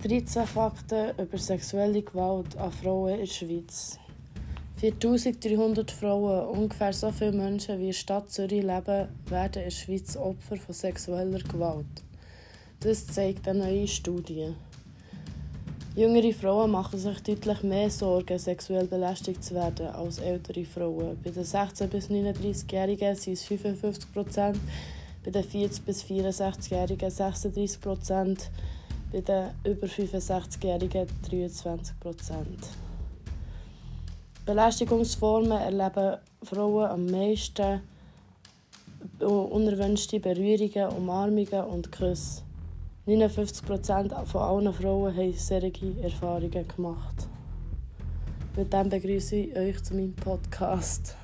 13 Fakten über sexuelle Gewalt an Frauen in der Schweiz. 4300 Frauen, ungefähr so viele Menschen wie in der Stadt Zürich leben, werden in der Schweiz Opfer von sexueller Gewalt. Das zeigt eine neue Studie. Jüngere Frauen machen sich deutlich mehr Sorgen, sexuell belästigt zu werden, als ältere Frauen. Bei den 16- bis 39-Jährigen sind es 55 Prozent, bei den 40- bis 64-Jährigen 36 Prozent bei den über 65-Jährigen 23 Prozent. Belästigungsformen erleben Frauen am meisten unerwünschte Berührungen, Umarmungen und Küsse. 59 Prozent von allen Frauen haben solche Erfahrungen gemacht. Mit dem begrüße ich euch zu meinem Podcast.